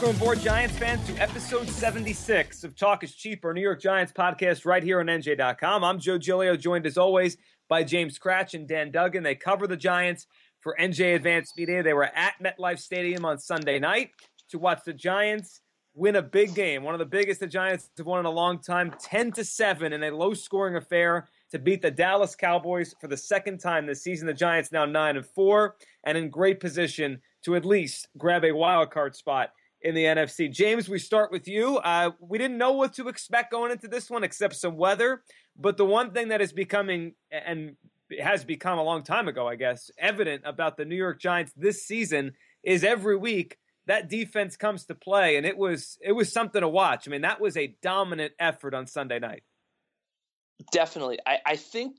Welcome aboard, Giants fans, to episode 76 of Talk is Cheaper, New York Giants podcast, right here on NJ.com. I'm Joe Giglio, joined as always by James Kratch and Dan Duggan. They cover the Giants for NJ Advanced Media. They were at MetLife Stadium on Sunday night to watch the Giants win a big game, one of the biggest the Giants have won in a long time, 10 to 7 in a low scoring affair to beat the Dallas Cowboys for the second time this season. The Giants now 9 and 4 and in great position to at least grab a wild card spot in the NFC. James, we start with you. Uh, we didn't know what to expect going into this one except some weather, but the one thing that is becoming and has become a long time ago, I guess, evident about the New York Giants this season is every week that defense comes to play, and it was it was something to watch. I mean, that was a dominant effort on Sunday night. Definitely, I, I think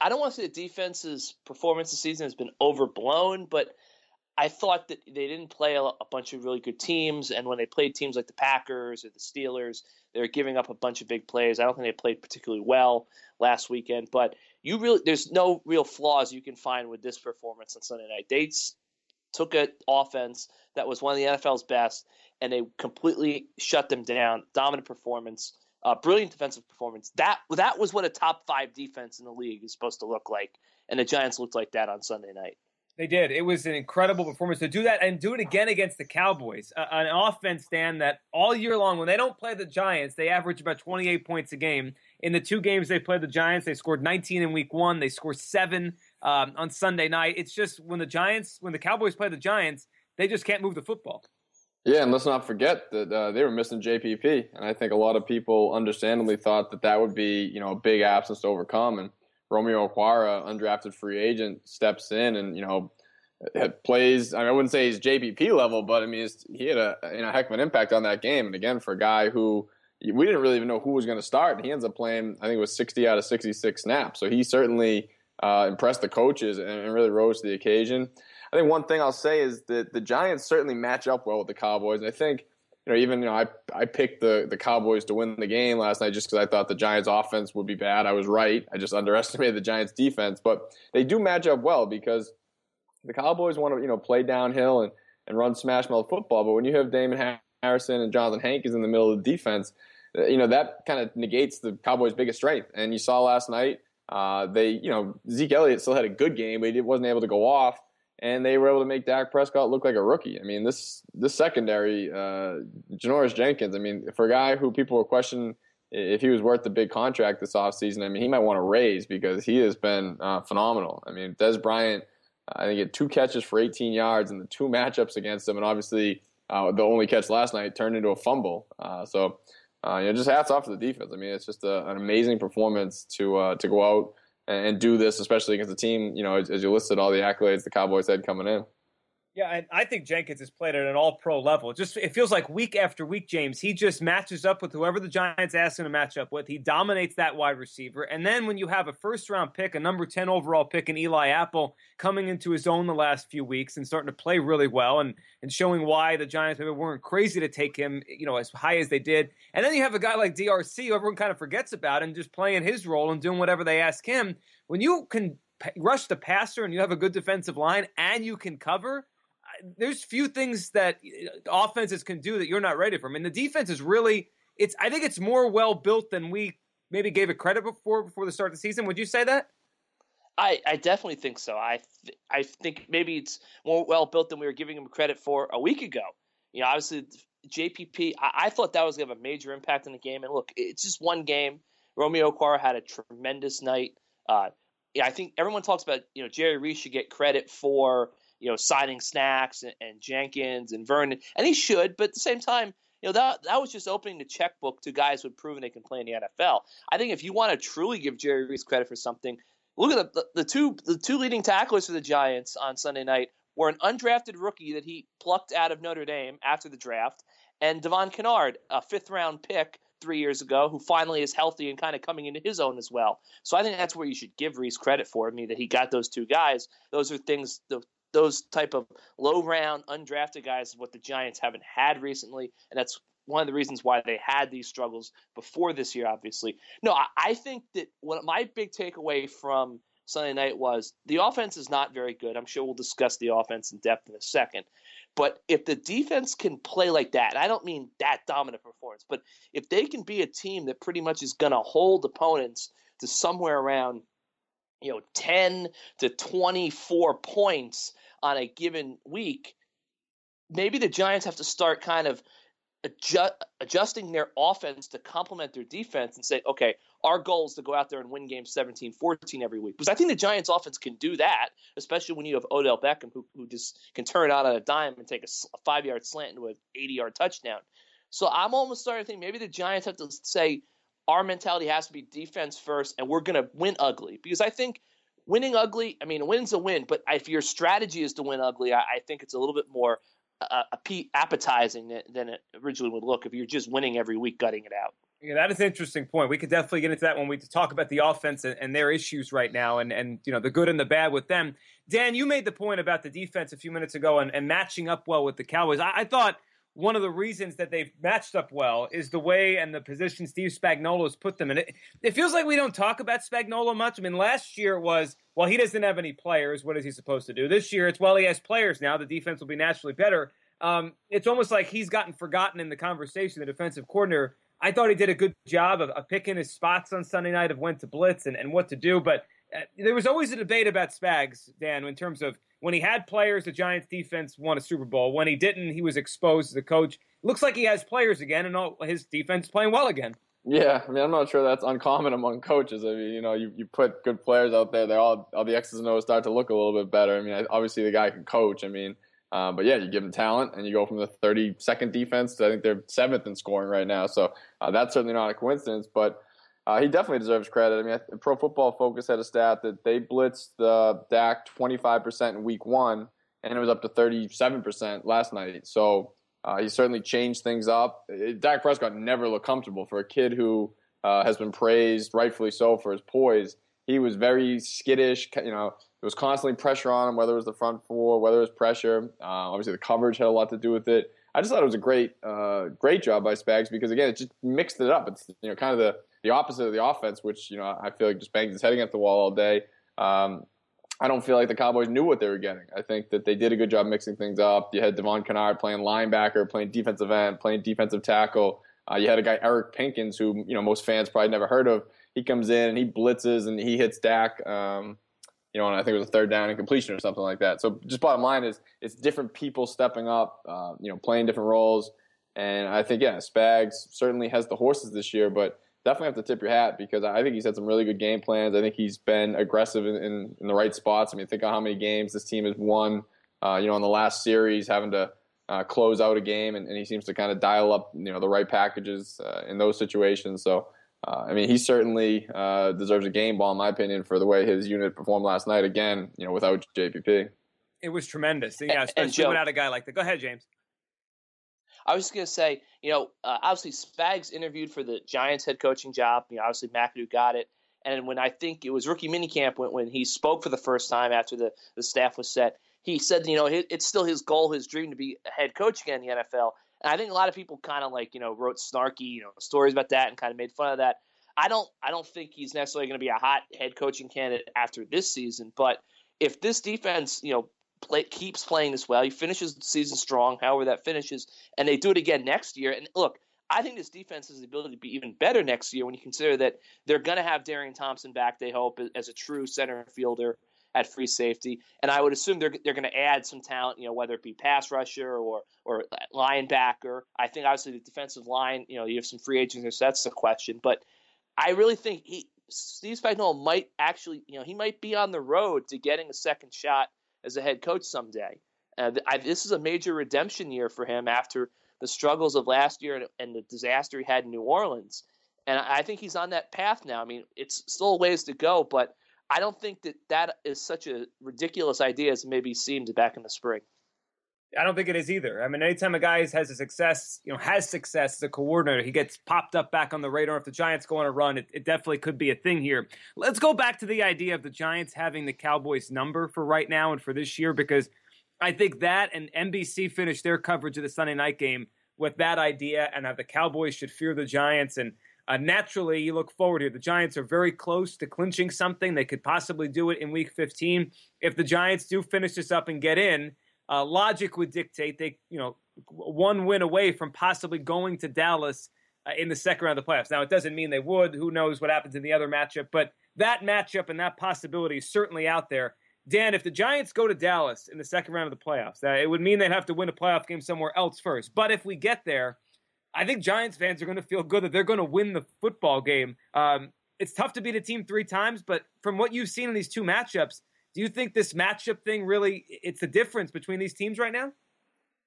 I don't want to say the defense's performance this season has been overblown, but I thought that they didn't play a, a, bunch of really good teams, and when they played teams like the Packers or the Steelers, they were giving up a bunch of big plays. I don't think they played particularly well last weekend, but you really there's no real flaws you can find with this performance on Sunday night. They took an offense that was one of the NFL's best, and they completely shut them down. Dominant performance, uh, brilliant defensive performance. That that was what a top five defense in the league is supposed to look like, and the Giants looked like that on Sunday night. They did. It was an incredible performance to do that and do it again against the Cowboys. Uh, an offense, Dan, that all year long, when they don't play the Giants, they average about 28 points a game. In the two games they played the Giants, they scored 19 in week one. They scored seven um, on Sunday night. It's just when the Giants, when the Cowboys play the Giants, they just can't move the football. Yeah, and let's not forget that uh, they were missing JPP, and I think a lot of people understandably thought that that would be, you know, a big absence to overcome. And Romeo Okwara, undrafted free agent, steps in and you know plays. I, mean, I wouldn't say he's JPP level, but I mean he had a you know heck of an impact on that game. And again, for a guy who we didn't really even know who was going to start, and he ends up playing. I think it was 60 out of 66 snaps. So he certainly uh, impressed the coaches and, and really rose to the occasion. I think one thing I'll say is that the Giants certainly match up well with the Cowboys. And I think you know, even you know, I I picked the the Cowboys to win the game last night just because I thought the Giants' offense would be bad. I was right. I just underestimated the Giants' defense, but they do match up well because the Cowboys want to you know play downhill and and run smash mouth football. But when you have Damon Harrison and Jonathan Hankins in the middle of the defense, uh, you know that kind of negates the Cowboys' biggest strength. And you saw last night, uh, they you know Zeke Elliott still had a good game, but he wasn't able to go off and they were able to make Dak Prescott look like a rookie. I mean, this this secondary, uh, Janoris Jenkins. I mean, for a guy who people were questioning if he was worth the big contract this offseason, I mean, he might want to raise because he has been uh, phenomenal. I mean, Dez Bryant, uh, I think, had two catches for 18 yards in the two matchups against him, and obviously uh, the only catch last night turned into a fumble. Uh, so, uh, you know, just hats off to the defense. I mean, it's just a, an amazing performance to to go out and do this, especially against a team, you know, as, as you listed all the accolades the Cowboys had coming in. Yeah, and I think Jenkins has played at an all pro level. It just it feels like week after week, James, he just matches up with whoever the Giants ask him to match up with. He dominates that wide receiver. And then when you have a first round pick, a number 10 overall pick in Eli Apple coming into his own the last few weeks and starting to play really well and, and showing why the Giants maybe weren't crazy to take him, you know, as high as they did. And then you have a guy like DRC who everyone kind of forgets about and just playing his role and doing whatever they ask him. When you can rush the passer and you have a good defensive line and you can cover – there's few things that uh, offenses can do that you're not ready for. I mean, the defense is really it's. I think it's more well built than we maybe gave it credit before before the start of the season. Would you say that? I, I definitely think so. I th- I think maybe it's more well built than we were giving him credit for a week ago. You know, obviously JPP. I, I thought that was going to have a major impact in the game. And look, it's just one game. Romeo Okwara had a tremendous night. Uh, yeah, I think everyone talks about you know Jerry Reese should get credit for you know, signing Snacks and, and Jenkins and Vernon, and he should. But at the same time, you know, that that was just opening the checkbook to guys who've proven they can play in the NFL. I think if you want to truly give Jerry Reese credit for something, look at the, the, the two the two leading tacklers for the Giants on Sunday night were an undrafted rookie that he plucked out of Notre Dame after the draft, and Devon Kennard, a fifth round pick three years ago, who finally is healthy and kind of coming into his own as well. So I think that's where you should give Reese credit for. I mean, that he got those two guys. Those are things, the those type of low round undrafted guys is what the Giants haven't had recently, and that's one of the reasons why they had these struggles before this year. Obviously, no, I, I think that what my big takeaway from Sunday night was the offense is not very good. I'm sure we'll discuss the offense in depth in a second. But if the defense can play like that, I don't mean that dominant performance, but if they can be a team that pretty much is going to hold opponents to somewhere around, you know, 10 to 24 points on a given week, maybe the Giants have to start kind of adjust, adjusting their offense to complement their defense and say, okay, our goal is to go out there and win games 17 14 every week. Because I think the Giants offense can do that, especially when you have Odell Beckham, who, who just can turn out on a dime and take a, a five yard slant into an 80 yard touchdown. So I'm almost starting to think maybe the Giants have to say, our mentality has to be defense first, and we're going to win ugly. Because I think winning ugly, I mean, a win's a win, but if your strategy is to win ugly, I, I think it's a little bit more uh, appetizing than it originally would look if you're just winning every week, gutting it out. Yeah, that is an interesting point. We could definitely get into that when we talk about the offense and, and, their issues right now, and and you know the good and the bad with them. Dan, you made the point about the defense a few minutes ago and, and matching up well with the Cowboys. I, I, thought one of the reasons that they've matched up well is the way and the position Steve Spagnuolo has put them in. It, it feels like we don't talk about Spagnuolo much. I mean, last year was well, he doesn't have any players. What is he supposed to do? This year it's well, he has players now. The defense will be naturally better. Um, it's almost like he's gotten forgotten in the conversation. The defensive coordinator I thought he did a good job of, of, picking his spots on Sunday night of when to blitz and, and what to do. But uh, there was always a debate about Spags, Dan, in terms of when he had players, the Giants defense won a Super Bowl. When he didn't, he was exposed as a coach. Looks like he has players again, and all, his defense playing well again. Yeah, I mean, I'm not sure that's uncommon among coaches. I mean, you know, you, you put good players out there, they all all the X's and O's start to look a little bit better. I mean, obviously the guy can coach. I mean, uh, but yeah, you give them talent, and you go from the 32nd defense to I think they're seventh in scoring right now. So uh, that's certainly not a coincidence. But uh, he definitely deserves credit. I mean, Pro Football Focus had a stat that they blitzed the Dak 25% in Week One, and it was up to 37% last night. So uh, he certainly changed things up. Dak Prescott never looked comfortable for a kid who uh, has been praised, rightfully so, for his poise. He was very skittish. You know, there was constantly pressure on him, whether it was the front four, whether it was pressure. Uh, obviously, the coverage had a lot to do with it. I just thought it was a great, uh, great job by Spags because again, it just mixed it up. It's you know kind of the the opposite of the offense, which you know I feel like just bangs his head against the wall all day. Um, I don't feel like the Cowboys knew what they were getting. I think that they did a good job mixing things up. You had Devon Kennard playing linebacker, playing defensive end, playing defensive tackle. Uh, you had a guy Eric Pinkins, who you know most fans probably never heard of. He comes in and he blitzes and he hits Dak. Um, you know, and I think it was a third down and completion or something like that. So just bottom line is it's different people stepping up, uh, you know, playing different roles. And I think, yeah, Spags certainly has the horses this year, but definitely have to tip your hat because I think he's had some really good game plans. I think he's been aggressive in, in, in the right spots. I mean, think of how many games this team has won, uh, you know, in the last series, having to uh, close out a game, and, and, he seems to kind of dial up, you know, the right packages uh, in those situations. So uh, I mean, he certainly uh, deserves a game ball, in my opinion, for the way his unit performed last night. Again, you know, without JPP, it was tremendous. Yeah, especially Joe, without a guy like that. Go ahead, James. I was just going to say, you know, uh, obviously Spags interviewed for the Giants head coaching job. You know, obviously McAdoo got it. And when I think it was rookie minicamp when, when he spoke for the first time after the, the staff was set, he said, you know, it's still his goal, his dream to be a head coach again in the NFL. And I think a lot of people kind of like you know wrote snarky you know stories about that and kind of made fun of that. I don't I don't think he's necessarily going to be a hot head coaching candidate after this season. But if this defense you know play, keeps playing this well, he finishes the season strong, however that finishes, and they do it again next year. And look, I think this defense has the ability to be even better next year when you consider that they're going to have Darian Thompson back. They hope as a true center fielder at free safety, and I would assume they're they're going to add some talent, you know, whether it be pass rusher or or linebacker. I think obviously the defensive line, you know, you have some free agents so that's the question. But I really think he Steve Spagnuolo might actually, you know, he might be on the road to getting a second shot as a head coach someday. Uh, I, this is a major redemption year for him after the struggles of last year and, and the disaster he had in New Orleans. And I think he's on that path now. I mean, it's still a ways to go, but I don't think that that is such a ridiculous idea as maybe seemed back in the spring. I don't think it is either. I mean, anytime a guy has a success, you know, has success as a coordinator, he gets popped up back on the radar. If the Giants go on a run, it, it, definitely could be a thing here. Let's go back to the idea of the Giants having the Cowboys number for right now and for this year, because I think that and NBC finished their coverage of the Sunday night game with that idea and how the Cowboys should fear the Giants. And uh, naturally, you look forward here. The Giants are very close to clinching something. They could possibly do it in Week 15 if the Giants do finish this up and get in. Uh, logic would dictate they, you know, one win away from possibly going to Dallas uh, in the second round of the playoffs. Now, it doesn't mean they would. Who knows what happens in the other matchup? But that matchup and that possibility is certainly out there. Dan, if the Giants go to Dallas in the second round of the playoffs, uh, it would mean they'd have to win a playoff game somewhere else first. But if we get there, I think Giants fans are going to feel good that they're going to win the football game. Um, it's tough to beat a team three times, but from what you've seen in these two matchups, do you think this matchup thing really it's the difference between these teams right now?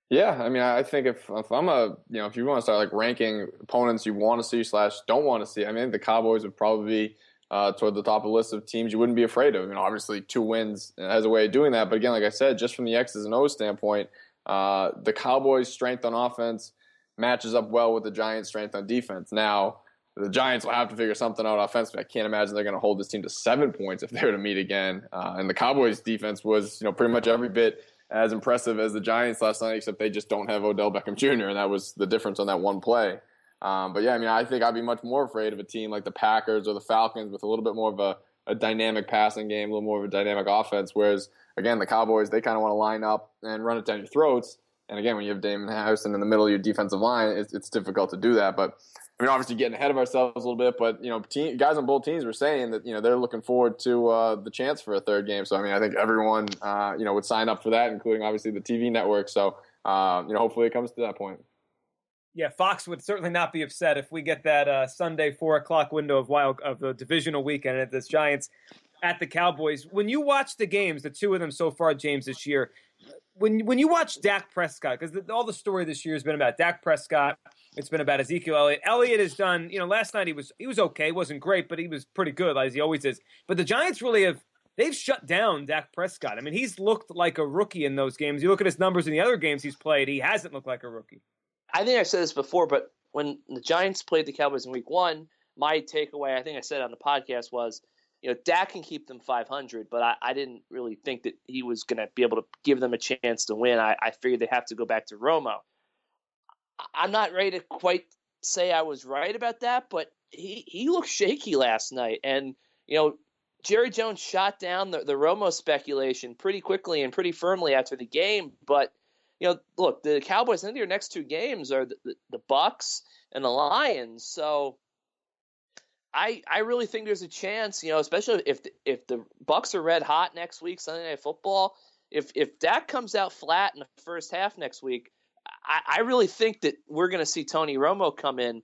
Yeah, I mean, I think if if I'm a you know if you want to start like ranking opponents you want to see slash don't want to see, I mean the Cowboys would probably be uh, toward the top of the list of teams you wouldn't be afraid of. I mean, obviously two wins has a way of doing that, but again, like I said, just from the X's and O's standpoint, uh, the Cowboys' strength on offense matches up well with the Giants' strength on defense. Now, the Giants will have to figure something out offensively. I can't imagine they're going to hold this team to seven points if they were to meet again. Uh, and the Cowboys' defense was, you know, pretty much every bit as impressive as the Giants last night, except they just don't have Odell Beckham Jr. and that was the difference on that one play. Um, but yeah, I mean, I think I'd be much more afraid of a team like the Packers or the Falcons with a little bit more of a, a dynamic passing game, a little more of a dynamic offense. Whereas again, the Cowboys they kind of want to line up and run it down your throats. And again, when you have Damon Harrison in the middle of your defensive line, it's, it's difficult to do that. But I mean, obviously getting ahead of ourselves a little bit, but you know, team, guys on both teams were saying that you know they're looking forward to uh, the chance for a third game. So I mean, I think everyone uh, you know would sign up for that, including obviously the TV network. So uh, you know, hopefully it comes to that point. Yeah, Fox would certainly not be upset if we get that uh, Sunday four o'clock window of wild of the divisional weekend at this Giants at the Cowboys. When you watch the games, the two of them so far, James, this year, when when you watch Dak Prescott, because all the story this year has been about Dak Prescott, it's been about Ezekiel Elliott. Elliott has done, you know, last night he was he was okay, wasn't great, but he was pretty good as he always is. But the Giants really have they've shut down Dak Prescott. I mean, he's looked like a rookie in those games. You look at his numbers in the other games he's played, he hasn't looked like a rookie. I think I've said this before, but when the Giants played the Cowboys in Week One, my takeaway, I think I said on the podcast was you know, Dak can keep them 500, but I, I didn't really think that he was going to be able to give them a chance to win. I, I figured they have to go back to Romo. I'm not ready to quite say I was right about that, but he, he looked shaky last night. And, you know, Jerry Jones shot down the, the Romo speculation pretty quickly and pretty firmly after the game. But, you know, look, the Cowboys, I think their next two games are the, the, the Bucs and the Lions. So, I I really think there's a chance, you know, especially if the, if the Bucs are red hot next week, Sunday Night Football. If if Dak comes out flat in the first half next week, I, I really think that we're going to see Tony Romo come in,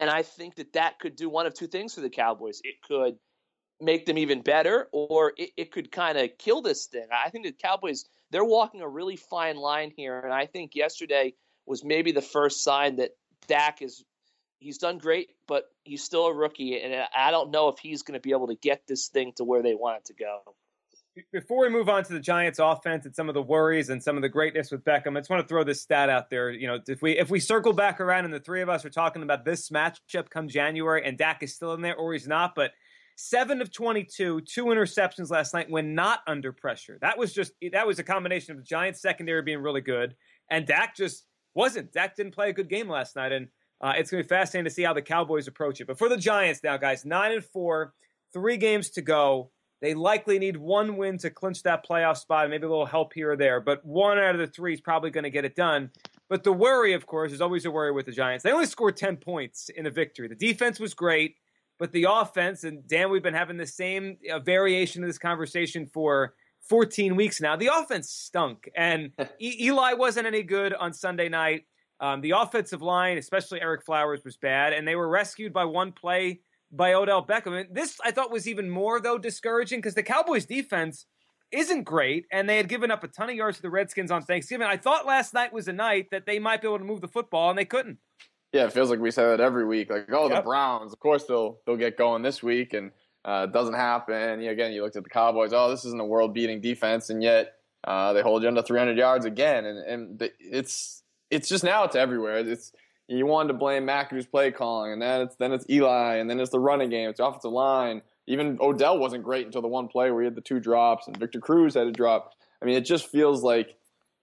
and I think that that could do one of two things for the Cowboys. It could make them even better, or it, it could kind of kill this thing. I think the Cowboys they're walking a really fine line here, and I think yesterday was maybe the first sign that Dak is he's done great, but he's still a rookie, and I don't know if he's going to be able to get this thing to where they want it to go. Before we move on to the Giants' offense and some of the worries and some of the greatness with Beckham, I just want to throw this stat out there. You know, if we if we circle back around and the three of us are talking about this matchup come January and Dak is still in there or he's not, but seven of 22, two interceptions last night when not under pressure. That was just that was a combination of the Giants secondary being really good and Dak just wasn't. Dak didn't play a good game last night and uh, it's going to be fascinating to see how the Cowboys approach it. But for the Giants now, guys, nine and four, three games to go. They likely need one win to clinch that playoff spot, maybe a little help here or there. But one out of the three is probably going to get it done. But the worry, of course, is always a worry with the Giants. They only scored 10 points in a victory. The defense was great, but the offense, and Dan, we've been having the same uh, variation of this conversation for 14 weeks now. The offense stunk, and e- Eli wasn't any good on Sunday night. Um, the offensive line, especially Ereck Flowers, was bad, and they were rescued by one play by Odell Beckham. And this I thought was even more though discouraging because the Cowboys defense isn't great, and they had given up a ton of yards to the Redskins on Thanksgiving. I thought last night was a night that they might be able to move the football, and they couldn't. Yeah, it feels like we say that every week. Like, oh, yep. the Browns, of course they'll they'll get going this week, and uh, it doesn't happen. You again, you looked at the Cowboys. Oh, this isn't a world-beating defense, and yet uh, they hold you under 300 yards again, and and it's it's just now it's everywhere. It's you wanted to blame McAdoo's play calling, and then it's then it's Eli, and then it's the running game, it's the offensive line. Even Odell wasn't great until the one play where he had the two drops, and Victor Cruz had a drop. I mean, it just feels like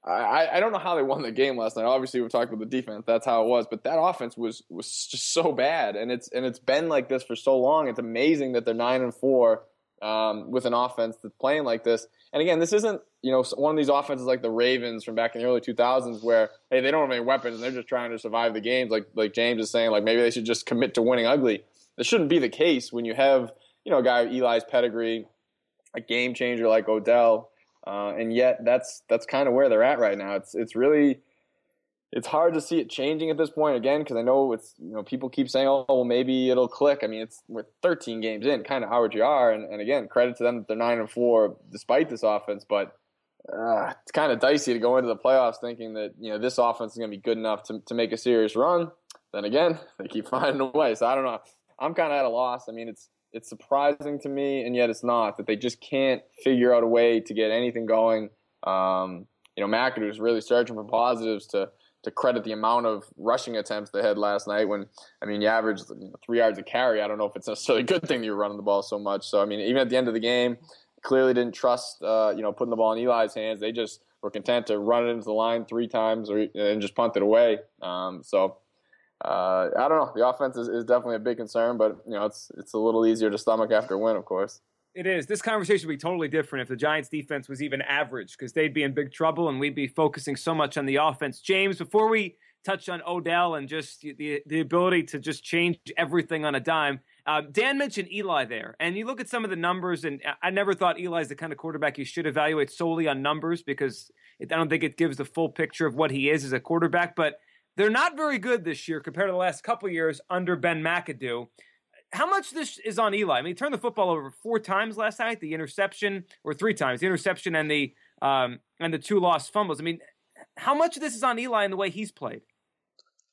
I, I don't know how they won the game last night. Obviously, we've talked about the defense. That's how it was. But that offense was was just so bad, and it's and it's been like this for so long. It's amazing that they're nine and four um, with an offense that's playing like this. And again, this isn't you know one of these offenses like the Ravens from back in the early 2000s where hey they don't have any weapons and they're just trying to survive the games. Like like James is saying, like maybe they should just commit to winning ugly. This shouldn't be the case when you have you know a guy Eli's pedigree, a game changer like Odell uh, and yet that's that's kind of where they're at right now. It's it's really it's hard to see it changing at this point again because I know it's you know people keep saying oh well maybe it'll click. I mean it's we're 13 games in, kind of how would you are, and, and again credit to them that they're nine and four despite this offense, but uh, it's kind of dicey to go into the playoffs thinking that you know this offense is going to be good enough to to make a serious run. Then again, they keep finding a way. So I don't know. I'm kind of at a loss. I mean it's it's surprising to me, and yet it's not that they just can't figure out a way to get anything going. Um, you know, McAdoo is really searching for positives to to credit the amount of rushing attempts they had last night. When I mean, you averaged three yards a carry. I don't know if it's necessarily a good thing that you're running the ball so much. So I mean, even at the end of the game, clearly didn't trust uh, you know putting the ball in Eli's hands. They just were content to run it into the line three times or and just punt it away. Um, so uh, I don't know. The offense is, is definitely a big concern, but you know it's it's a little easier to stomach after a win, of course. It is. This conversation would be totally different if the Giants' defense was even average, because they'd be in big trouble, and we'd be focusing so much on the offense. James, before we touch on Odell and just the the ability to just change everything on a dime, uh, Dan mentioned Eli there, and you look at some of the numbers, and I never thought Eli's the kind of quarterback you should evaluate solely on numbers because I don't think it gives the full picture of what he is as a quarterback, but they're not very good this year compared to the last couple years under Ben McAdoo. How much this is on Eli? I mean, he turned the football over four times last night. The interception, or three times, the interception and the um, and the two lost fumbles. I mean, how much of this is on Eli and the way he's played?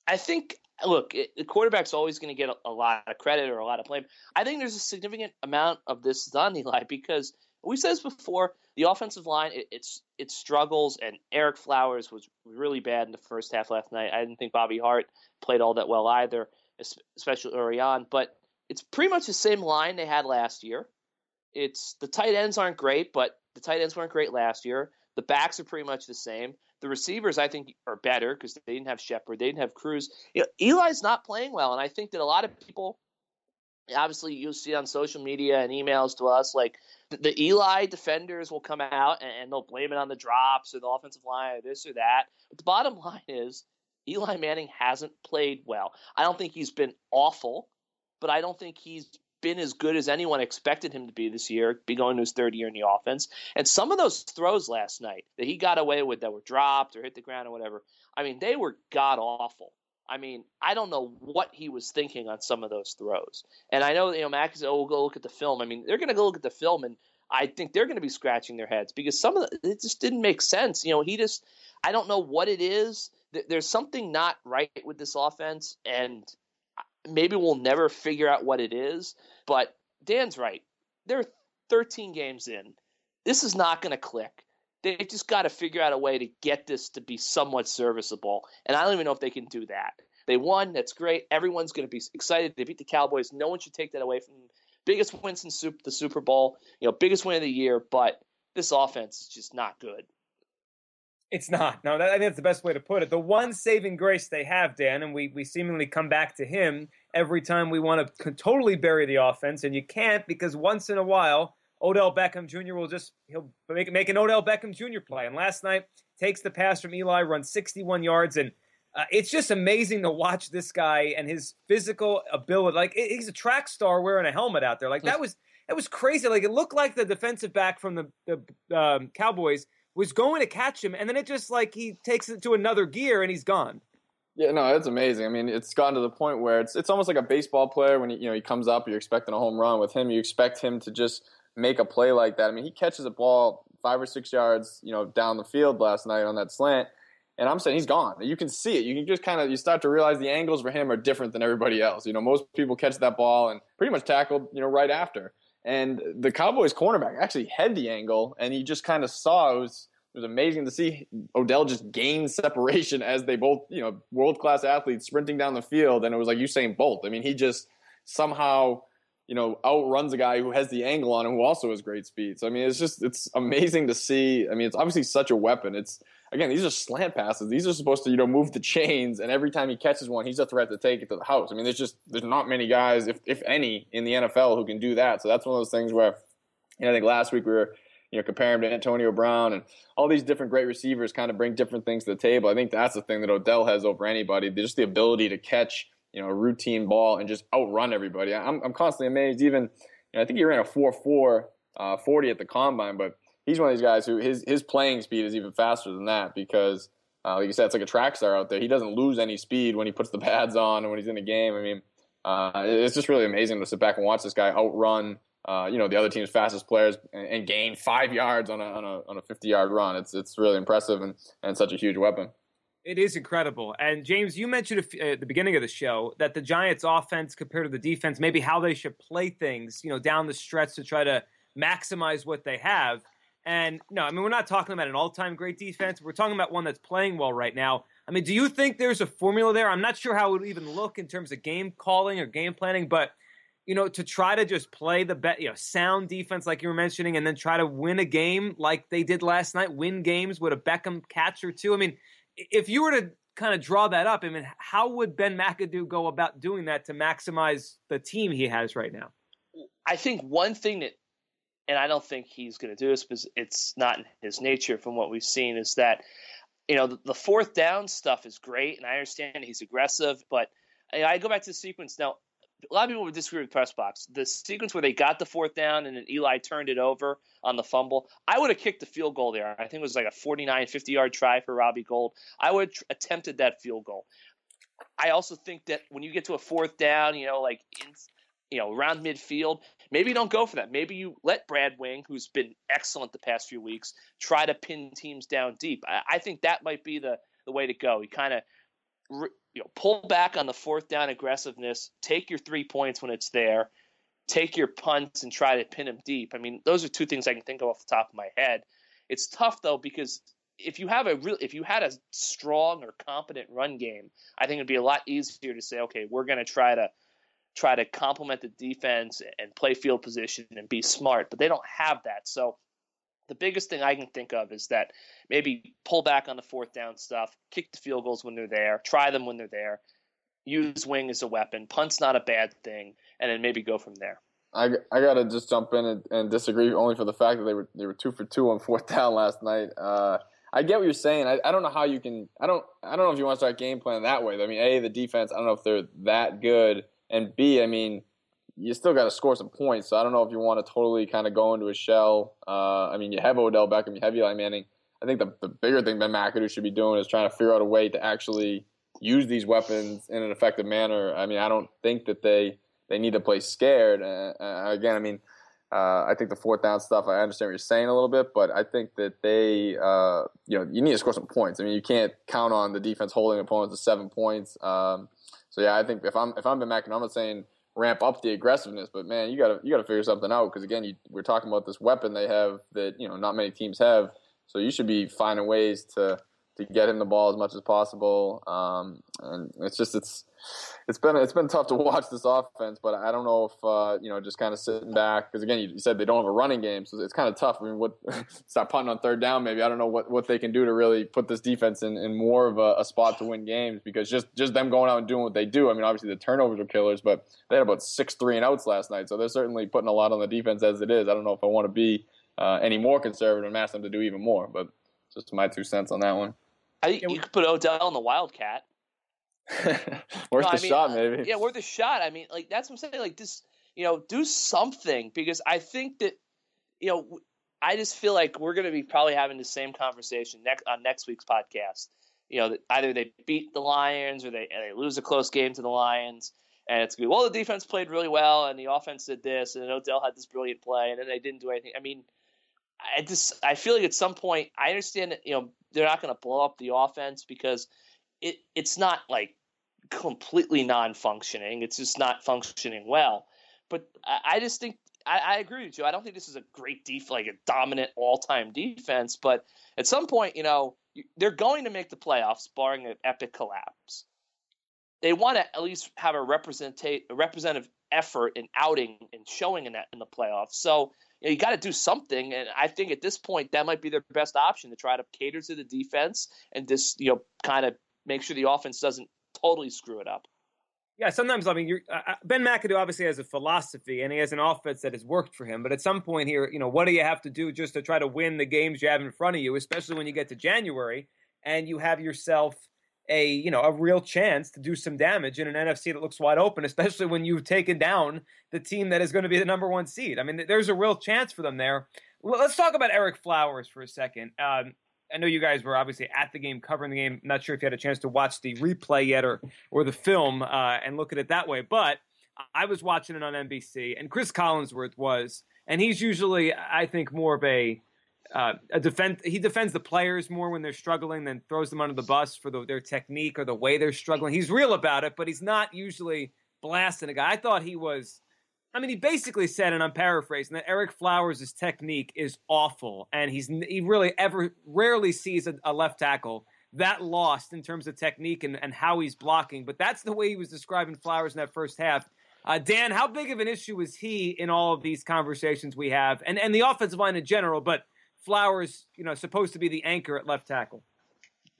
I think look, it, the quarterback's always going to get a, a, lot of credit or a lot of blame. I think there's a significant amount of this on Eli because we said this before. The offensive line, it, it's it struggles, and Ereck Flowers was really bad in the first half last night. I didn't think Bobby Hart played all that well either, especially early on. But it's pretty much the same line they had last year. It's the tight ends aren't great, but the tight ends weren't great last year. The backs are pretty much the same. The receivers, I think, are better because they didn't have Shepard, they didn't have Cruz. You know, Eli's not playing well, and I think that a lot of people, obviously, you'll see on social media and emails to us like the Eli defenders will come out and they'll blame it on the drops or the offensive line or this or that. But the bottom line is Eli Manning hasn't played well. I don't think he's been awful, but I don't think he's been as good as anyone expected him to be this year, be going to his third year in the offense. And some of those throws last night that he got away with that were dropped or hit the ground or whatever, I mean, they were god awful. I mean, I don't know what he was thinking on some of those throws. And I know, you know, Mac said, oh, we'll go look at the film. I mean, they're going to go look at the film, and I think they're going to be scratching their heads because some of the, it just didn't make sense. You know, he just, I don't know what it is. There's something not right with this offense, and maybe we'll never figure out what it is. But Dan's right. They're 13 games in. This is not going to click they just got to figure out a way to get this to be somewhat serviceable. And I don't even know if they can do that. They won. That's great. Everyone's going to be excited. They beat the Cowboys. No one should take that away from them. Biggest wins in the Super Bowl. You know, biggest win of the year. But this offense is just not good. It's not. No, that, I think that's the best way to put it. The one saving grace they have, Dan, and we, we seemingly come back to him every time we want to totally bury the offense, and you can't because once in a while Odell Beckham Jr. will just he'll make make an Odell Beckham Jr. play. And last night takes the pass from Eli, runs 61 yards, and uh, it's just amazing to watch this guy and his physical ability. Like he's a track star wearing a helmet out there. Like that was that was crazy. Like it looked like the defensive back from the the um, Cowboys was going to catch him, and then it just like he takes it to another gear and he's gone. Yeah, no, it's amazing. I mean, it's gotten to the point where it's it's almost like a baseball player when he, you know he comes up, you're expecting a home run. With him, you expect him to just make a play like that. I mean, he catches a ball five or six yards, you know, down the field last night on that slant, and I'm saying he's gone. You can see it. You can just kind of you start to realize the angles for him are different than everybody else. You know, most people catch that ball and pretty much tackled, you know, right after. And the Cowboys cornerback actually had the angle, and he just kind of saw it was it was amazing to see Odell just gain separation as they both, you know, world class athletes sprinting down the field, and it was like Usain Bolt. I mean, he just somehow you know, outruns a guy who has the angle on him who also has great speed. So I mean, it's just it's amazing to see. I mean, it's obviously such a weapon. It's again, these are slant passes. These are supposed to, you know, move the chains, and every time he catches one, he's a threat to take it to the house. I mean, there's just there's not many guys, if if any, in the NFL who can do that. So that's one of those things where, you know, I think last week we were, you know, comparing him to Antonio Brown and all these different great receivers kind of bring different things to the table. I think that's the thing that Odell has over anybody. Just the ability to catch, you know, a routine ball and just outrun everybody. I'm I'm constantly amazed. Even, you know, I think he ran a four four uh, 40 at the combine, but he's one of these guys who his his playing speed is even faster than that because, uh, like you said, it's like a track star out there. He doesn't lose any speed when he puts the pads on and when he's in the game. I mean, uh, it's just really amazing to sit back and watch this guy outrun. Uh, you know the other team's fastest players and, and, gain five yards on a on a on a 50 yard run. It's it's really impressive and and such a huge weapon. It is incredible. And James, you mentioned at the beginning of the show that the Giants' offense compared to the defense, maybe how they should play things, you know, down the stretch to try to maximize what they have. And no, I mean, we're not talking about an all time great defense. We're talking about one that's playing well right now. I mean, do you think there's a formula there? I'm not sure how it would even look in terms of game calling or game planning, but you know, to try to just play the bet, you know, sound defense like you were mentioning, and then try to win a game like they did last night, win games with a Beckham catch or two. I mean, if you were to kind of draw that up, I mean, how would Ben McAdoo go about doing that to maximize the team he has right now? I think one thing that and I don't think he's going to do this because it's not in his nature from what we've seen, is that, you know, the, the fourth down stuff is great, and I understand he's aggressive, but you know, I go back to the sequence now. A lot of people would disagree with press box. The sequence where they got the fourth down and then Eli turned it over on the fumble, I would have kicked the field goal there. I think it was like a 49, 50 yard try for Robbie Gould. I would have attempted that field goal. I also think that when you get to a fourth down, you know, like in, you know, around midfield, maybe you don't go for that. Maybe you let Brad Wing, who's been excellent the past few weeks, try to pin teams down deep. I, I think that might be the, the way to go. You kind of you know pull back on the fourth down aggressiveness, take your three points when it's there, take your punts and try to pin them deep. I mean, those are two things I can think of off the top of my head. It's tough though because if you have a real if you had a strong or competent run game, I think it'd be a lot easier to say, okay, we're going to try to try to complement the defense and play field position and be smart, but they don't have that. So the biggest thing I can think of is that maybe pull back on the fourth down stuff, kick the field goals when they're there, try them when they're there, use wing as a weapon, punt's not a bad thing, and then maybe go from there. I, I gotta just jump in and, and disagree only for the fact that they were they were two for two on fourth down last night. Uh, I get what you're saying. I, I don't know how you can. I don't I don't know if you want to start game plan that way. I mean, a the defense. I don't know if they're that good and B, I mean, you still got to score some points. So I don't know if you want to totally kind of go into a shell. Uh, I mean, you have Odell Beckham, you have Eli Manning. I think the, the bigger thing Ben McAdoo should be doing is trying to figure out a way to actually use these weapons in an effective manner. I mean, I don't think that they they need to play scared. Uh, uh, again, I mean, uh, I think the fourth down stuff. I understand what you're saying a little bit, but I think that they, uh, you know, you need to score some points. I mean, you can't count on the defense holding opponents to seven points. Um, so yeah, I think if I'm if I'm Ben McAdoo, I'm not saying ramp up the aggressiveness, but man, you gotta you gotta figure something out because again, you, we're talking about this weapon they have that you know not many teams have. So you should be finding ways to to get him the ball as much as possible. Um, and it's just it's it's been it's been tough to watch this offense, but I don't know if uh, you know just kind of sitting back because again you, said they don't have a running game, so it's kind of tough. I mean, what stop punting on third down? Maybe I don't know what, what they can do to really put this defense in, in more of a, a spot to win games because just just them going out and doing what they do. I mean, obviously the turnovers are killers, but they had about six three and outs last night, so they're certainly putting a lot on the defense as it is. I don't know if I want to be uh, any more conservative and ask them to do even more, but just my two cents on that one. I think you could put Odell in the Wildcat. worth no, the mean, shot, uh, maybe. Yeah, worth the shot. I mean, like that's what I'm saying. Like just you know, do something because I think that you know, I just feel like we're going to be probably having the same conversation next on next week's podcast. You know, that either they beat the Lions or they they lose a close game to the Lions, and it's good. Well, the defense played really well, and the offense did this, and Odell had this brilliant play, and then they didn't do anything. I mean, I just I feel like at some point I understand that you know they're not going to blow up the offense because it it's not like completely non-functioning. It's just not functioning well. But I, I just think I, I, agree with you. I don't think this is a great def like a dominant all-time defense. But at some point, you know, they're going to make the playoffs, barring an epic collapse. They want to at least have a representate a representative effort and outing and showing in that in the playoffs. So you, know, you got to do something, and I think at this point that might be their best option to try to cater to the defense and just you know kind of make sure the offense doesn't totally screw it up. Yeah, sometimes I mean, uh, Ben McAdoo obviously has a philosophy and he has an offense that has worked for him. But at some point here, you know, what do you have to do just to try to win the games you have in front of you, especially when you get to January and you have yourself a you know a real chance to do some damage in an NFC that looks wide open, especially when you've taken down the team that is going to be the number one seed. I mean, there's a real chance for them there. Let's talk about Ereck Flowers for a second. Um, I know you guys were obviously at the game, covering the game. not sure if you had a chance to watch the replay yet or or the film uh, and look at it that way, but I was watching it on NBC, and Chris Collinsworth was, and he's usually, I think, more of a uh, a. He defends the players more when they're struggling than throws them under the bus for the, their technique or the way they're struggling. He's real about it, but he's not usually blasting a guy. I thought he was. I mean, he basically said, and I'm paraphrasing, that Ereck Flowers' technique is awful, and he's he really ever rarely sees a, a left tackle that lost in terms of technique and, and how he's blocking. But that's the way he was describing Flowers in that first half. Uh, Dan, how big of an issue is he in all of these conversations we have, and and the offensive line in general? But Flowers, you know, supposed to be the anchor at left tackle.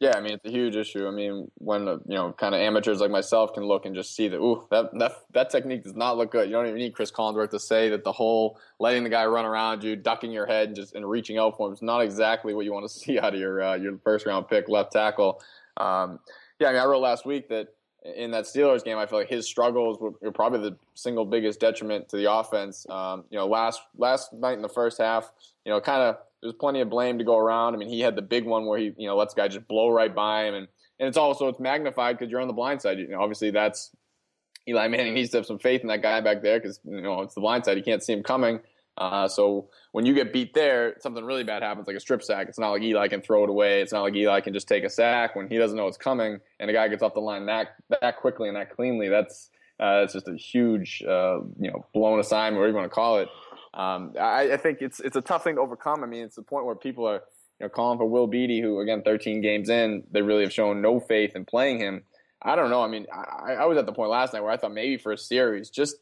Yeah, I mean it's a huge issue. I mean, when uh, you know, kind of amateurs like myself can look and just see that, ooh, that that that technique does not look good. You don't even need Chris Collinsworth to say that the whole letting the guy run around you, ducking your head, and just and reaching out for him is not exactly what you want to see out of your uh, your first round pick left tackle. Um, yeah, I mean, I wrote last week that in that Steelers game, I feel like his struggles were, probably the single biggest detriment to the offense. Um, you know, last last night in the first half, you know, kind of there's plenty of blame to go around. I mean, he had the big one where he you know lets guy just blow right by him, and and it's also it's magnified because you're on the blind side. You know, obviously that's Eli Manning needs to have some faith in that guy back there because you know it's the blind side. He can't see him coming. Uh, so when you get beat there, something really bad happens, like a strip sack. It's not like Eli can throw it away. It's not like Eli can just take a sack when he doesn't know it's coming, and a guy gets off the line that that quickly and that cleanly. That's uh, that's just a huge, uh, you know, blown assignment, whatever you want to call it. Um, I, I, think it's it's a tough thing to overcome. I mean, it's the point where people are you know calling for Will Beatty, who again, 13 games in, they really have shown no faith in playing him. I don't know. I mean, I, I was at the point last night where I thought maybe for a series, just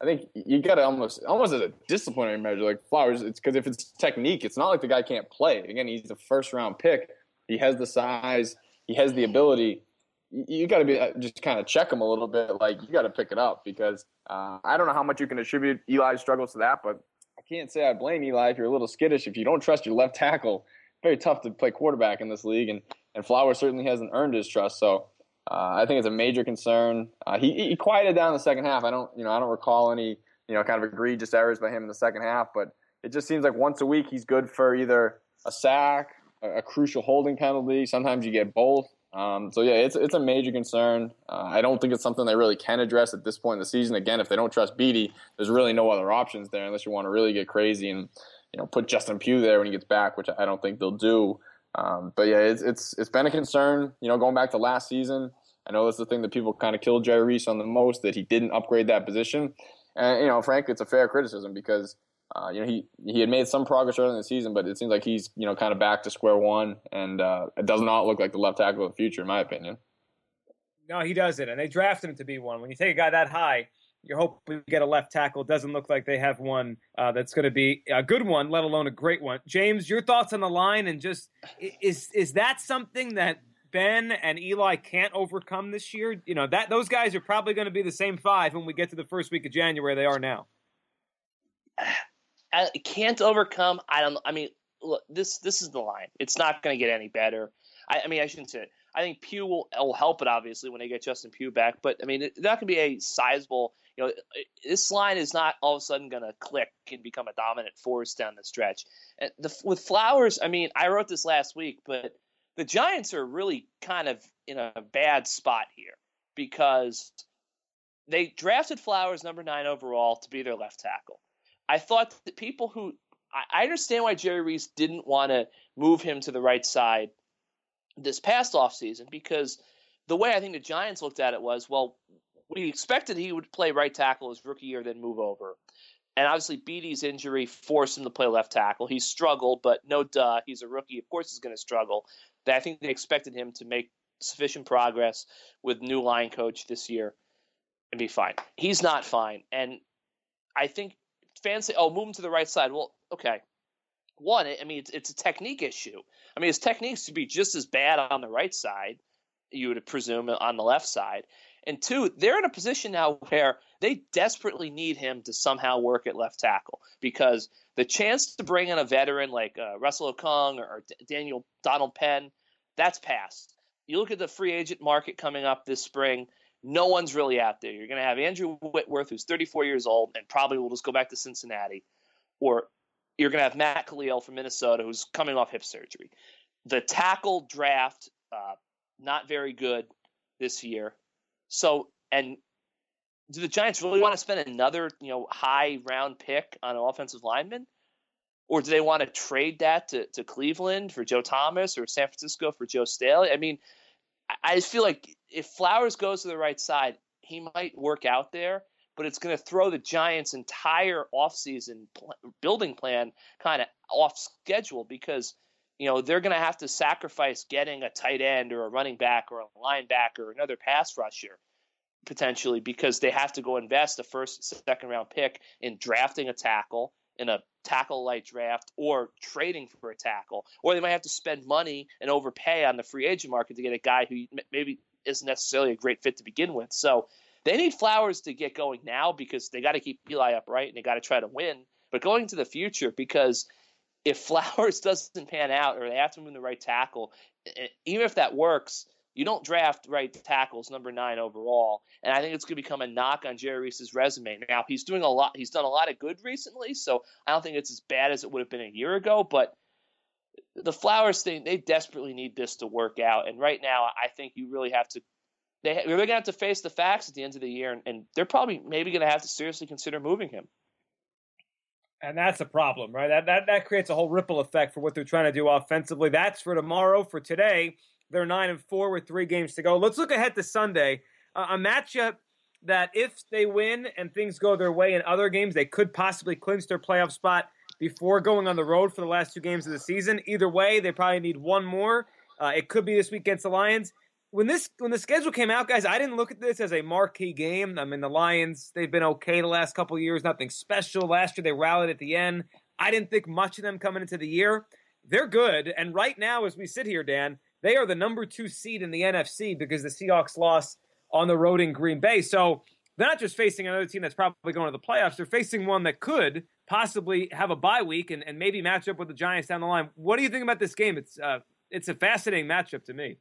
I think you got to almost almost as a disciplinary measure, like Flowers. It's because if it's technique, it's not like the guy can't play. Again, he's a first round pick. He has the size. He has the ability. You, got to be uh, just kind of check him a little bit. Like you got to pick it up because uh, I don't know how much you can attribute Eli's struggles to that, but can't say I blame Eli if you're a little skittish. If you don't trust your left tackle, very tough to play quarterback in this league, and and Flowers certainly hasn't earned his trust. So uh, I think it's a major concern. Uh, he, he quieted down the second half. I don't, you know, I don't recall any, you know, kind of egregious errors by him in the second half. But it just seems like once a week he's good for either a sack, a, a crucial holding penalty. Sometimes you get both. Um, so yeah, it's it's a major concern. Uh, I don't think it's something they really can address at this point in the season. Again, if they don't trust Beatty, there's really no other options there unless you want to really get crazy and you know put Justin Pugh there when he gets back, which I don't think they'll do. Um, but yeah, it's it's it's been a concern. You know, going back to last season, I know that's the thing that people kind of killed Jerry Reese on the most that he didn't upgrade that position. And you know, frankly, it's a fair criticism because uh, you know he he had made some progress early in the season, but it seems like he's you know kind of back to square one, and uh, it does not look like the left tackle of the future, in my opinion. No, he doesn't, and they drafted him to be one. When you take a guy that high, you're hoping to get a left tackle. It doesn't look like they have one uh, that's going to be a good one, let alone a great one. James, your thoughts on the line, and just is is that something that Ben and Eli can't overcome this year? You know that those guys are probably going to be the same five when we get to the first week of January. They are now. I can't overcome. I don't. I mean, look, this this is the line. It's not going to get any better. I, I mean, I shouldn't say it. I think Pugh will, will help it obviously when they get Justin Pugh back. But I mean, that could be a sizable. You know, this line is not all of a sudden going to click and become a dominant force down the stretch. And the, with Flowers, I mean, I wrote this last week, but the Giants are really kind of in a bad spot here because they drafted Flowers number nine overall to be their left tackle. I thought that people who I understand why Jerry Reese didn't want to move him to the right side this past offseason because the way I think the Giants looked at it was, well, we expected he would play right tackle his rookie year, then move over. And obviously, Beatty's injury forced him to play left tackle. He struggled, but no duh, he's a rookie. Of course, he's going to struggle. I think they expected him to make sufficient progress with new line coach this year. and be fine. He's not fine, and I think fans say, "Oh, move him to the right side." Well, okay. One, I mean, it's, it's a technique issue. I mean, his techniques to be just as bad on the right side, you would presume, on the left side. And two, they're in a position now where they desperately need him to somehow work at left tackle because the chance to bring in a veteran like uh, Russell Okung or, or Daniel Donald Penn, that's passed. You look at the free agent market coming up this spring no one's really out there. You're going to have Andrew Whitworth, who's 34 years old and probably will just go back to Cincinnati, or you're going to have Matt Kalil from Minnesota, who's coming off hip surgery. The tackle draft, uh, not very good this year. So, and do the Giants really want to spend another, you know, high round pick on an offensive lineman? Or do they want to trade that to, to Cleveland for Joe Thomas or San Francisco for Joe Staley? I mean, I just feel like if Flowers goes to the right side, he might work out there, but it's going to throw the Giants' entire offseason pl- building plan kind of off schedule because you know they're going to have to sacrifice getting a tight end or a running back or a linebacker or another pass rusher potentially because they have to go invest a first second round pick in drafting a tackle in a tackle light draft or trading for a tackle, or they might have to spend money and overpay on the free agent market to get a guy who maybe isn't necessarily a great fit to begin with. So they need Flowers to get going now because they got to keep Eli upright and they got to try to win. But going to the future, because if Flowers doesn't pan out or they have to move the right tackle, even if that works, you don't draft right tackles number nine overall, and I think it's going to become a knock on Jerry Reese's resume. Now he's doing a lot. He's done a lot of good recently, so I don't think it's as bad as it would have been a year ago. But the Flowers thing, they desperately need this to work out, and right now I think you really have to. They, are going to have to face the facts at the end of the year, and, and they're probably maybe going to have to seriously consider moving him. And that's a problem, right? That, that that creates a whole ripple effect for what they're trying to do offensively. That's for tomorrow. For today, they're nine and four with three games to go. Let's look ahead to Sunday, uh, a matchup that if they win and things go their way in other games, they could possibly clinch their playoff spot before going on the road for the last two games of the season. Either way, they probably need one more. Uh, it could be this week against the Lions. When this when the schedule came out, guys, I didn't look at this as a marquee game. I mean, the Lions they've been okay the last couple years, nothing special. Last year they rallied at the end. I didn't think much of them coming into the year. They're good, and right now, as we sit here, Dan, they are the number two seed in the NFC because the Seahawks lost on the road in Green Bay. So they're not just facing another team that's probably going to the playoffs, they're facing one that could possibly have a bye week and, and maybe match up with the Giants down the line. What do you think about this game? It's uh, it's a fascinating matchup to me.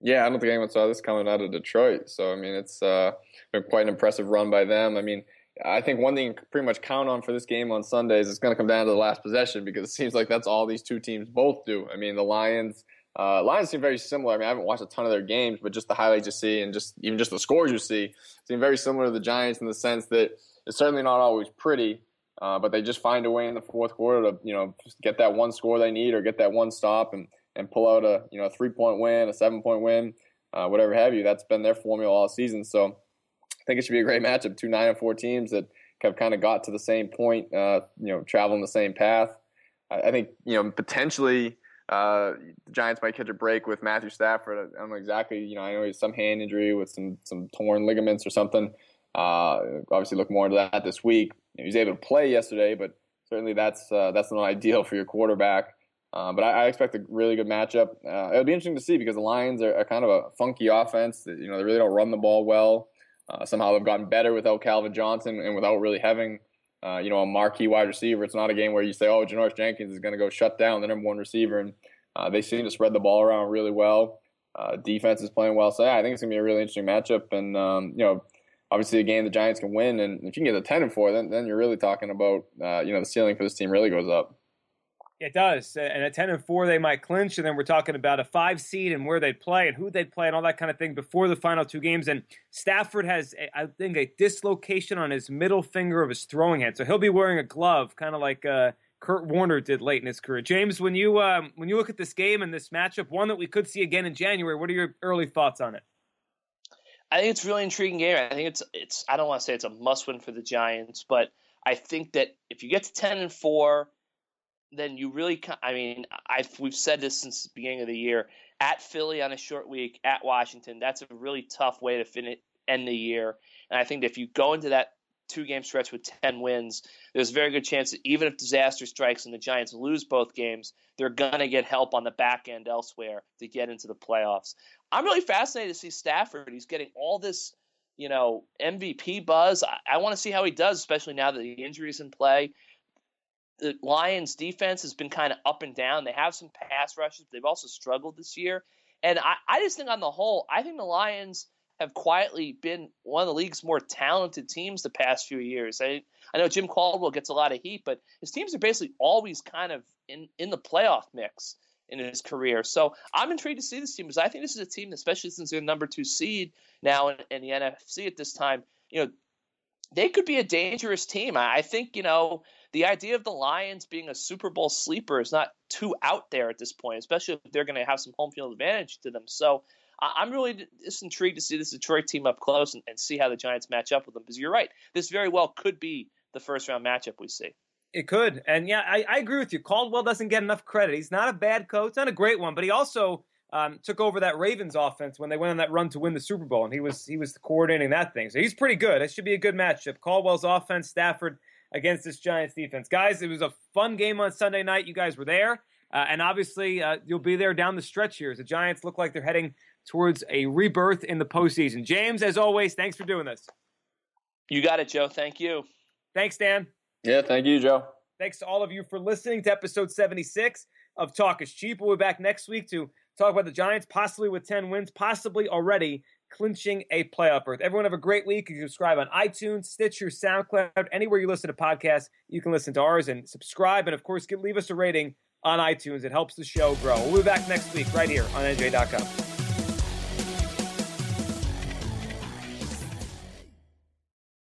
Yeah, I don't think anyone saw this coming out of Detroit. So I mean, it's uh, been quite an impressive run by them. I mean, I think one thing you can pretty much count on for this game on Sunday is it's going to come down to the last possession because it seems like that's all these two teams both do. I mean, the Lions uh, Lions seem very similar. I mean, I haven't watched a ton of their games, but just the highlights you see and just even just the scores you see seem very similar to the Giants in the sense that it's certainly not always pretty, uh, but they just find a way in the fourth quarter to you know get that one score they need or get that one stop and and pull out a you know three point win, a seven point win, uh, whatever have you. That's been their formula all season. So I think it should be a great matchup. Two nine and four teams that have kind of got to the same point, uh, you know, traveling the same path. I, I think you know potentially uh, the Giants might catch a break with Matthew Stafford. I don't know exactly. You know, I know he's some hand injury with some some torn ligaments or something. Uh, obviously, look more into that this week. he was able to play yesterday, but certainly that's uh, that's not ideal for your quarterback. Uh, but I, I, expect a really good matchup. Uh, it'll be interesting to see because the Lions are, are, kind of a funky offense. You know, they really don't run the ball well. Uh, somehow they've gotten better without Calvin Johnson and without really having uh, you know, a marquee wide receiver. It's not a game where you say, oh, Janoris Jenkins is going to go shut down the number one receiver. And uh, they seem to spread the ball around really well. Uh, defense is playing well. So yeah, I think it's going to be a really interesting matchup. And, um, you know, obviously a game the Giants can win. And if you can get a 10 and 4, then, then you're really talking about, uh, you know, the ceiling for this team really goes up. It does. And at 10 and 4, they might clinch. And then we're talking about a five seed and where they'd play and who they'd play and all that kind of thing before the final two games. And Stafford has, I think, a dislocation on his middle finger of his throwing hand. So he'll be wearing a glove, kind of like uh, Kurt Warner did late in his career. James, when you um, when you look at this game and this matchup, one that we could see again in January, what are your early thoughts on it? I think it's really intriguing game. I think it's it's I don't want to say it's a must win for the Giants, but I think that if you get to 10 and 4 then you really, I mean, I've we've said this since the beginning of the year. At Philly on a short week, at Washington, that's a really tough way to finish end the year. And I think if you go into that two game stretch with 10 wins, there's a very good chance that even if disaster strikes and the Giants lose both games, they're going to get help on the back end elsewhere to get into the playoffs. I'm really fascinated to see Stafford. He's getting all this, you know, MVP buzz. I, I want to see how he does, especially now that the injury's in play. The Lions defense has been kind of up and down. They have some pass rushes, but they've also struggled this year. And I, I just think on the whole, I think the Lions have quietly been one of the league's more talented teams the past few years. I I know Jim Caldwell gets a lot of heat, but his teams are basically always kind of in in the playoff mix in his career. So I'm intrigued to see this team because I think this is a team, especially since they're number two seed now in, in the NFC at this time. You know, they could be a dangerous team. I think you know the idea of the Lions being a Super Bowl sleeper is not too out there at this point, especially if they're going to have some home field advantage to them. So I'm really just intrigued to see this Detroit team up close and, and see how the Giants match up with them. Because you're right, this very well could be the first round matchup we see. It could, and yeah, I, I, agree with you. Caldwell doesn't get enough credit. He's not a bad coach, not a great one, but he also um, took over that Ravens offense when they went on that run to win the Super Bowl, and he was he was coordinating that thing. So he's pretty good. It should be a good matchup. Caldwell's offense, Stafford against this Giants defense, guys. It was a fun game on Sunday night. You guys were there, uh, and obviously uh, you'll be there down the stretch here as the Giants look like they're heading towards a rebirth in the postseason. James, as always, thanks for doing this. You got it, Joe. Thank you. Thanks, Dan. Yeah, thank you, Joe. Thanks to all of you for listening to episode 76 of Talk is Cheap. We'll be back next week to talk about the Giants, possibly with 10 wins, possibly already clinching a playoff berth. Everyone have a great week. You can subscribe on iTunes, Stitcher, SoundCloud, anywhere you listen to podcasts, you can listen to ours and subscribe. And of course, leave us a rating on iTunes. It helps the show grow. We'll be back next week right here on NJ.com.